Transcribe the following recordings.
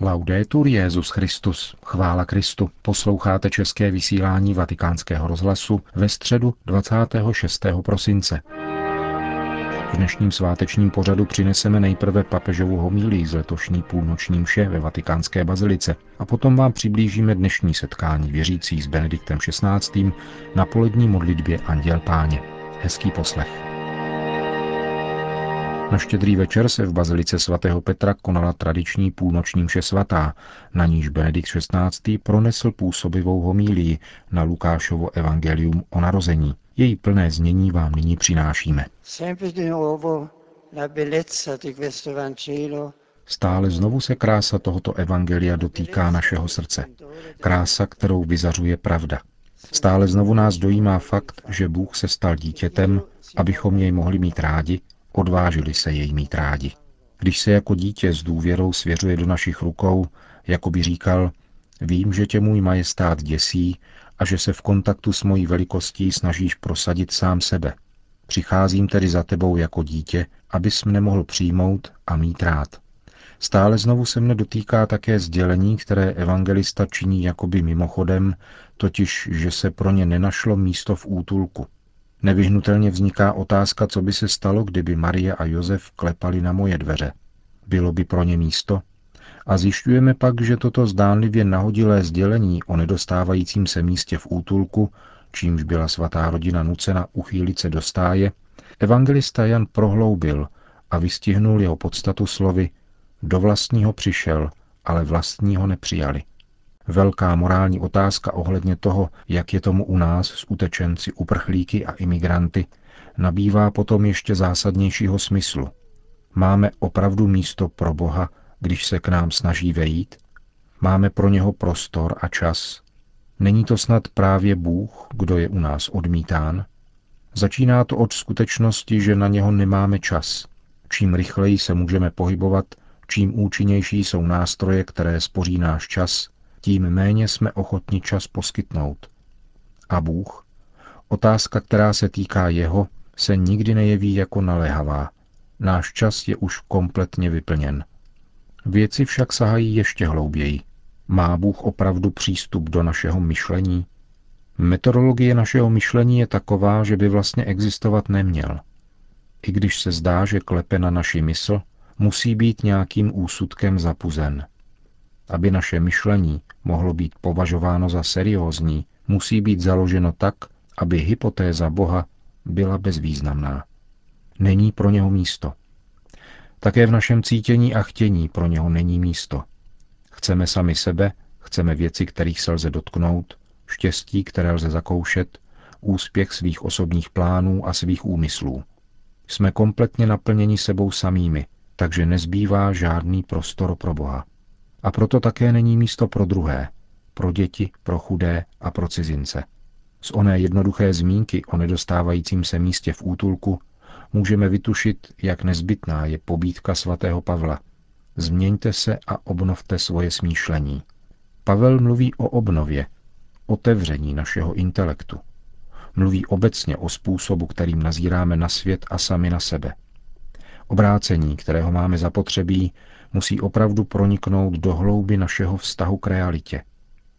Laudetur Jezus Christus, chvála Kristu. Posloucháte české vysílání Vatikánského rozhlasu ve středu 26. prosince. V dnešním svátečním pořadu přineseme nejprve papežovu homílii z letošní půlnoční mše ve vatikánské bazilice a potom vám přiblížíme dnešní setkání věřících s Benediktem XVI. na polední modlitbě Anděl Páně. Hezký poslech. Na štědrý večer se v bazilice svatého Petra konala tradiční půlnoční mše svatá, na níž Benedikt XVI. pronesl působivou homílii na Lukášovo evangelium o narození. Její plné znění vám nyní přinášíme. Stále znovu se krása tohoto evangelia dotýká našeho srdce. Krása, kterou vyzařuje pravda. Stále znovu nás dojímá fakt, že Bůh se stal dítětem, abychom jej mohli mít rádi odvážili se jej mít rádi. Když se jako dítě s důvěrou svěřuje do našich rukou, jako by říkal, vím, že tě můj majestát děsí a že se v kontaktu s mojí velikostí snažíš prosadit sám sebe. Přicházím tedy za tebou jako dítě, abys mne mohl přijmout a mít rád. Stále znovu se mne dotýká také sdělení, které evangelista činí jakoby mimochodem, totiž, že se pro ně nenašlo místo v útulku. Nevyhnutelně vzniká otázka, co by se stalo, kdyby Marie a Josef klepali na moje dveře. Bylo by pro ně místo? A zjišťujeme pak, že toto zdánlivě nahodilé sdělení o nedostávajícím se místě v útulku, čímž byla svatá rodina nucena uchýlit se do stáje, evangelista Jan prohloubil a vystihnul jeho podstatu slovy do vlastního přišel, ale vlastního nepřijali. Velká morální otázka ohledně toho, jak je tomu u nás s utečenci, uprchlíky a imigranty, nabývá potom ještě zásadnějšího smyslu. Máme opravdu místo pro Boha, když se k nám snaží vejít? Máme pro něho prostor a čas? Není to snad právě Bůh, kdo je u nás odmítán? Začíná to od skutečnosti, že na něho nemáme čas. Čím rychleji se můžeme pohybovat, čím účinnější jsou nástroje, které spoří náš čas, tím méně jsme ochotni čas poskytnout. A Bůh? Otázka, která se týká jeho, se nikdy nejeví jako naléhavá. Náš čas je už kompletně vyplněn. Věci však sahají ještě hlouběji. Má Bůh opravdu přístup do našeho myšlení? Metodologie našeho myšlení je taková, že by vlastně existovat neměl. I když se zdá, že klepe na naši mysl, musí být nějakým úsudkem zapuzen. Aby naše myšlení mohlo být považováno za seriózní, musí být založeno tak, aby hypotéza Boha byla bezvýznamná. Není pro něho místo. Také v našem cítění a chtění pro něho není místo. Chceme sami sebe, chceme věci, kterých se lze dotknout, štěstí, které lze zakoušet, úspěch svých osobních plánů a svých úmyslů. Jsme kompletně naplněni sebou samými, takže nezbývá žádný prostor pro Boha. A proto také není místo pro druhé, pro děti, pro chudé a pro cizince. Z oné jednoduché zmínky o nedostávajícím se místě v útulku můžeme vytušit, jak nezbytná je pobídka svatého Pavla. Změňte se a obnovte svoje smýšlení. Pavel mluví o obnově, otevření našeho intelektu. Mluví obecně o způsobu, kterým nazíráme na svět a sami na sebe. Obrácení, kterého máme zapotřebí, musí opravdu proniknout do hlouby našeho vztahu k realitě.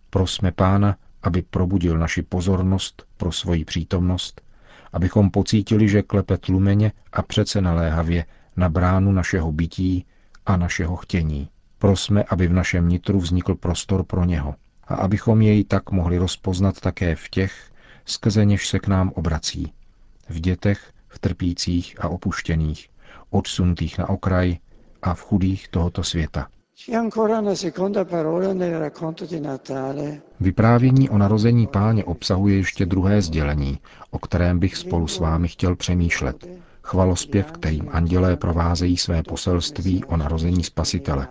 Prosme Pána, aby probudil naši pozornost pro svoji přítomnost, abychom pocítili, že klepe tlumeně a přece naléhavě na bránu našeho bytí a našeho chtění. Prosme, aby v našem nitru vznikl prostor pro něho a abychom jej tak mohli rozpoznat také v těch, skrze něž se k nám obrací. V dětech, v trpících a opuštěných, odsunutých na okraj, a v chudých tohoto světa. Vyprávění o narození páně obsahuje ještě druhé sdělení, o kterém bych spolu s vámi chtěl přemýšlet. Chvalospěv, kterým andělé provázejí své poselství o narození spasitele.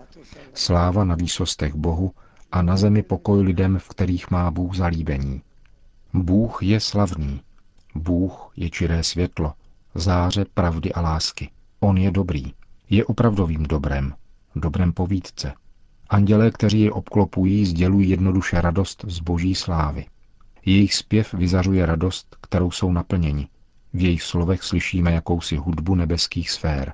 Sláva na výsostech Bohu a na zemi pokoj lidem, v kterých má Bůh zalíbení. Bůh je slavný. Bůh je čiré světlo, záře pravdy a lásky. On je dobrý je opravdovým dobrem, dobrem povídce. Andělé, kteří je obklopují, sdělují jednoduše radost z boží slávy. Jejich zpěv vyzařuje radost, kterou jsou naplněni. V jejich slovech slyšíme jakousi hudbu nebeských sfér.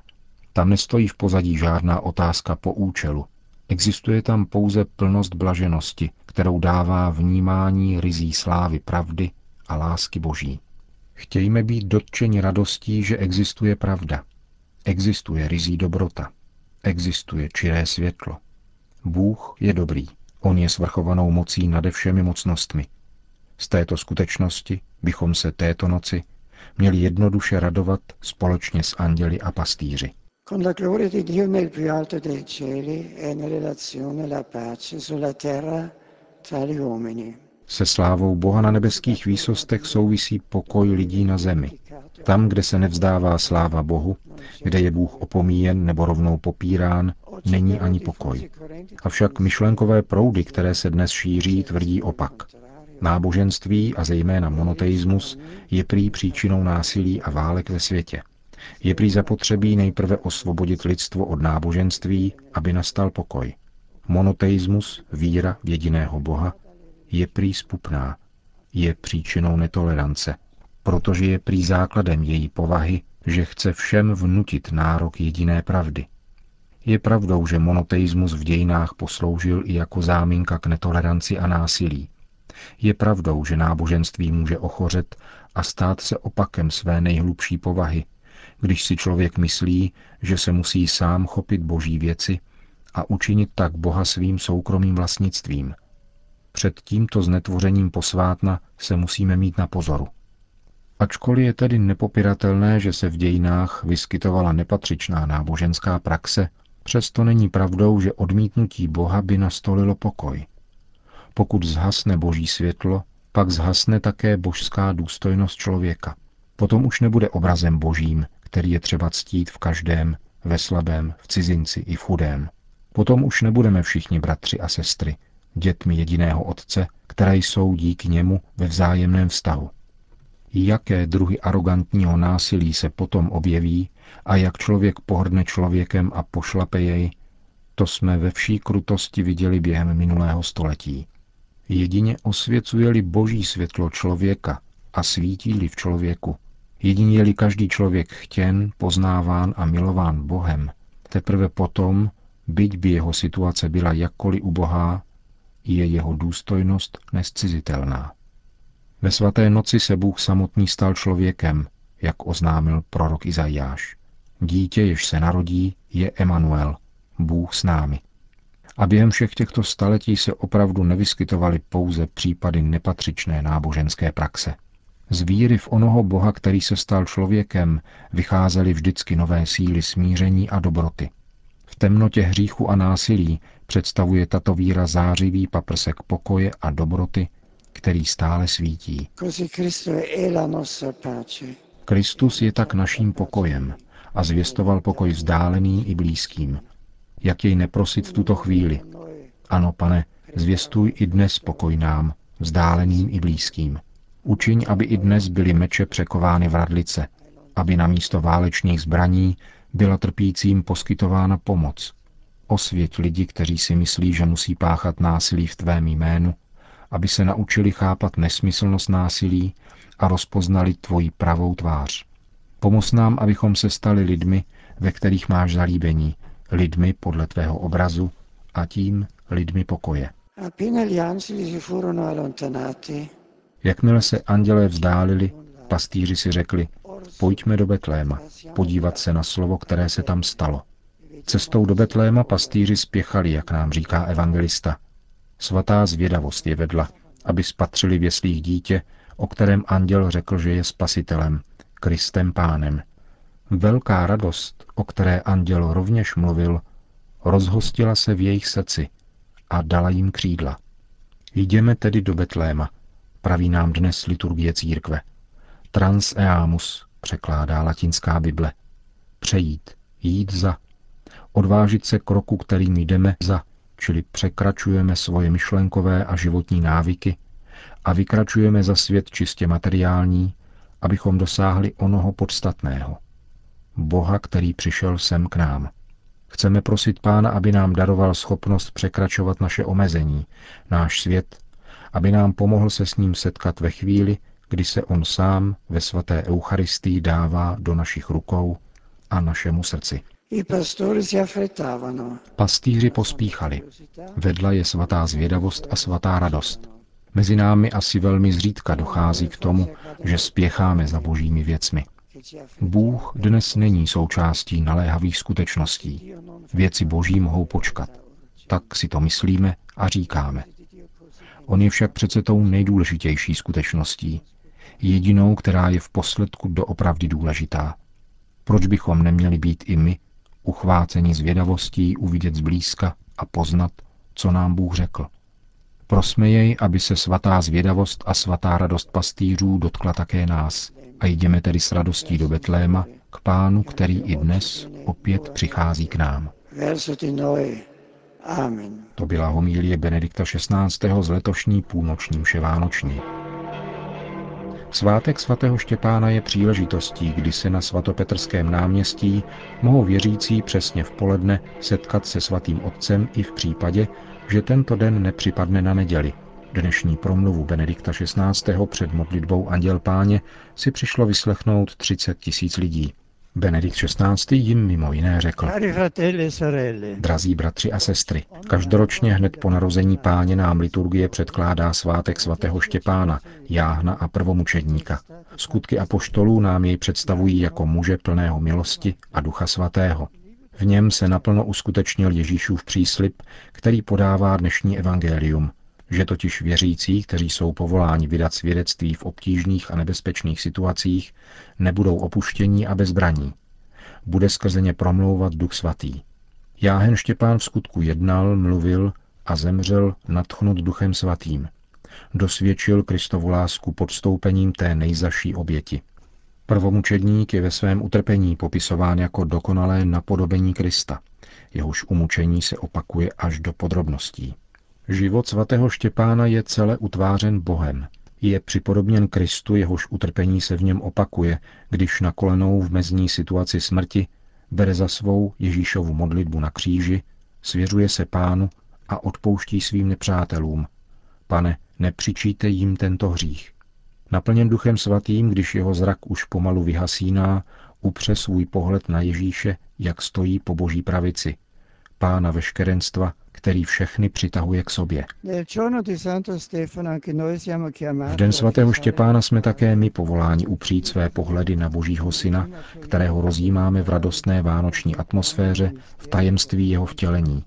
Tam nestojí v pozadí žádná otázka po účelu. Existuje tam pouze plnost blaženosti, kterou dává vnímání rizí slávy pravdy a lásky Boží. Chtějme být dotčeni radostí, že existuje pravda. Existuje rizí dobrota. Existuje čiré světlo. Bůh je dobrý. On je svrchovanou mocí nade všemi mocnostmi. Z této skutečnosti bychom se této noci měli jednoduše radovat společně s anděli a pastýři. Con la. Se slávou Boha na nebeských výsostech souvisí pokoj lidí na zemi. Tam, kde se nevzdává sláva Bohu, kde je Bůh opomíjen nebo rovnou popírán, není ani pokoj. Avšak myšlenkové proudy, které se dnes šíří, tvrdí opak. Náboženství a zejména monoteismus je prý příčinou násilí a válek ve světě. Je prý zapotřebí nejprve osvobodit lidstvo od náboženství, aby nastal pokoj. Monoteismus, víra v jediného Boha, je prý spupná, je příčinou netolerance, protože je prý základem její povahy, že chce všem vnutit nárok jediné pravdy. Je pravdou, že monoteismus v dějinách posloužil i jako záminka k netoleranci a násilí. Je pravdou, že náboženství může ochořet a stát se opakem své nejhlubší povahy, když si člověk myslí, že se musí sám chopit boží věci a učinit tak Boha svým soukromým vlastnictvím. Před tímto znetvořením posvátna se musíme mít na pozoru. Ačkoliv je tedy nepopiratelné, že se v dějinách vyskytovala nepatřičná náboženská praxe, přesto není pravdou, že odmítnutí Boha by nastolilo pokoj. Pokud zhasne boží světlo, pak zhasne také božská důstojnost člověka. Potom už nebude obrazem božím, který je třeba ctít v každém, ve slabém, v cizinci i v chudém. Potom už nebudeme všichni bratři a sestry, dětmi jediného otce, které jsou díky němu ve vzájemném vztahu. Jaké druhy arrogantního násilí se potom objeví a jak člověk pohrdne člověkem a pošlape jej, to jsme ve vší krutosti viděli během minulého století. Jedině osvěcuje-li boží světlo člověka a svítí-li v člověku, jedině je-li každý člověk chtěn, poznáván a milován Bohem, teprve potom, byť by jeho situace byla jakkoliv ubohá, je jeho důstojnost nescizitelná. Ve svaté noci se Bůh samotný stal člověkem, jak oznámil prorok Izajáš. Dítě, jež se narodí, je Emanuel, Bůh s námi. A během všech těchto staletí se opravdu nevyskytovaly pouze případy nepatřičné náboženské praxe. Z víry v onoho Boha, který se stal člověkem, vycházely vždycky nové síly smíření a dobroty. V temnotě hříchu a násilí představuje tato víra zářivý paprsek pokoje a dobroty, který stále svítí. Kristus je tak naším pokojem a zvěstoval pokoj vzdálený i blízkým. Jak jej neprosit v tuto chvíli? Ano, pane, zvěstuj i dnes pokoj nám, vzdáleným i blízkým. Učiň, aby i dnes byly meče překovány v radlice, aby na místo válečných zbraní byla trpícím poskytována pomoc. Osvěť lidi, kteří si myslí, že musí páchat násilí v tvém jménu, aby se naučili chápat nesmyslnost násilí a rozpoznali tvoji pravou tvář. Pomoz nám, abychom se stali lidmi, ve kterých máš zalíbení, lidmi podle tvého obrazu a tím lidmi pokoje. Jakmile se andělé vzdálili, pastýři si řekli, pojďme do Betléma, podívat se na slovo, které se tam stalo. Cestou do Betléma pastýři spěchali, jak nám říká evangelista. Svatá zvědavost je vedla, aby spatřili v jeslích dítě, o kterém anděl řekl, že je spasitelem, Kristem pánem. Velká radost, o které anděl rovněž mluvil, rozhostila se v jejich srdci a dala jim křídla. Jdeme tedy do Betléma, praví nám dnes liturgie církve. Trans eamus, překládá latinská Bible. Přejít, jít za, odvážit se kroku, kterým jdeme za, čili překračujeme svoje myšlenkové a životní návyky a vykračujeme za svět čistě materiální, abychom dosáhli onoho podstatného. Boha, který přišel sem k nám. Chceme prosit Pána, aby nám daroval schopnost překračovat naše omezení, náš svět, aby nám pomohl se s ním setkat ve chvíli, kdy se on sám ve svaté Eucharistii dává do našich rukou a našemu srdci. Pastýři pospíchali. Vedla je svatá zvědavost a svatá radost. Mezi námi asi velmi zřídka dochází k tomu, že spěcháme za božími věcmi. Bůh dnes není součástí naléhavých skutečností. Věci boží mohou počkat. Tak si to myslíme a říkáme. On je však přece tou nejdůležitější skutečností. Jedinou, která je v posledku doopravdy důležitá. Proč bychom neměli být i my uchváceni zvědavostí uvidět zblízka a poznat, co nám Bůh řekl? Prosme jej, aby se svatá zvědavost a svatá radost pastýřů dotkla také nás a jdeme tedy s radostí do Betléma k pánu, který i dnes opět přichází k nám. To byla homílie Benedikta XVI. z letošní půlnoční mše vánoční. Svátek svatého Štěpána je příležitostí, kdy se na svatopetrském náměstí mohou věřící přesně v poledne setkat se svatým otcem i v případě, že tento den nepřipadne na neděli. Dnešní promluvu Benedikta XVI. před modlitbou Anděl Páně si přišlo vyslechnout 30 tisíc lidí. Benedikt XVI. jim mimo jiné řekl, e Drazí bratři a sestry, každoročně hned po narození páně nám liturgie předkládá svátek svatého Štěpána, jáhna a prvomučedníka. Skutky apoštolů nám jej představují jako muže plného milosti a ducha svatého. V něm se naplno uskutečnil Ježíšův příslip, který podává dnešní evangelium, že totiž věřící, kteří jsou povoláni vydat svědectví v obtížných a nebezpečných situacích, nebudou opuštění a bezbraní. Bude skrze ně promlouvat Duch Svatý. Jáhen Štěpán v skutku jednal, mluvil a zemřel nadchnut Duchem Svatým. Dosvědčil Kristovu lásku podstoupením té nejzaší oběti. Prvomučedník je ve svém utrpení popisován jako dokonalé napodobení Krista. Jehož umučení se opakuje až do podrobností. Život svatého Štěpána je celé utvářen Bohem. Je připodobněn Kristu, jehož utrpení se v něm opakuje, když na kolenou v mezní situaci smrti bere za svou Ježíšovu modlitbu na kříži, svěřuje se pánu a odpouští svým nepřátelům. Pane, nepřičíte jim tento hřích. Naplněn duchem svatým, když jeho zrak už pomalu vyhasíná, upře svůj pohled na Ježíše, jak stojí po boží pravici, pána veškerenstva, který všechny přitahuje k sobě. V den svatého Štěpána jsme také my povoláni upřít své pohledy na Božího Syna, kterého rozjímáme v radostné vánoční atmosféře v tajemství jeho vtělení.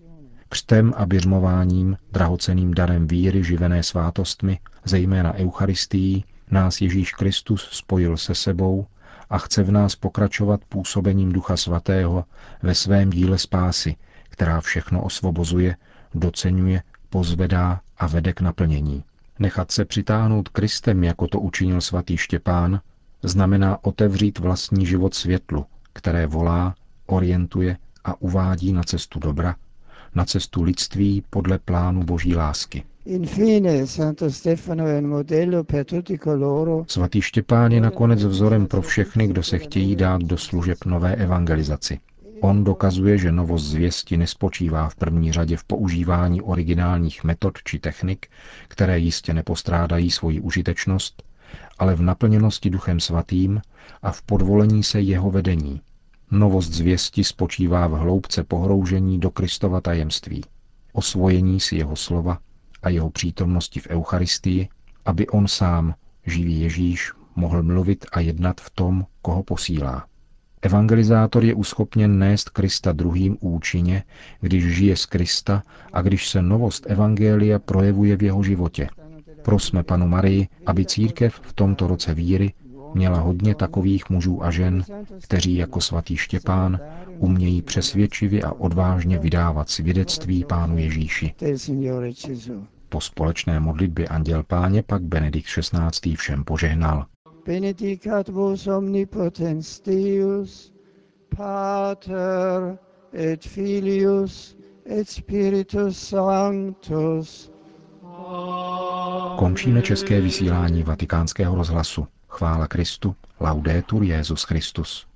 Křtem a běžmováním, drahoceným darem víry živené svátostmi, zejména Eucharistií, nás Ježíš Kristus spojil se sebou a chce v nás pokračovat působením Ducha Svatého ve svém díle spásy, která všechno osvobozuje, docenuje, pozvedá a vede k naplnění. Nechat se přitáhnout Kristem, jako to učinil svatý Štěpán, znamená otevřít vlastní život světlu, které volá, orientuje a uvádí na cestu dobra, na cestu lidství podle plánu boží lásky. Svatý Štěpán je nakonec vzorem pro všechny, kdo se chtějí dát do služeb nové evangelizaci. On dokazuje, že novost zvěsti nespočívá v první řadě v používání originálních metod či technik, které jistě nepostrádají svoji užitečnost, ale v naplněnosti Duchem Svatým a v podvolení se jeho vedení. Novost zvěsti spočívá v hloubce pohroužení do Kristova tajemství, osvojení si jeho slova a jeho přítomnosti v Eucharistii, aby on sám, živý Ježíš, mohl mluvit a jednat v tom, koho posílá. Evangelizátor je uschopněn nést Krista druhým účinně, když žije z Krista a když se novost Evangelia projevuje v jeho životě. Prosme panu Marii, aby církev v tomto roce víry měla hodně takových mužů a žen, kteří jako svatý Štěpán umějí přesvědčivě a odvážně vydávat svědectví Pánu Ježíši. Po společné modlitbě Anděl Páně pak Benedikt XVI. všem požehnal benedicat vos omnipotens Deus, Pater et Filius et Spiritus Sanctus. Končíme české vysílání vatikánského rozhlasu. Chvála Kristu, laudetur Jezus Christus.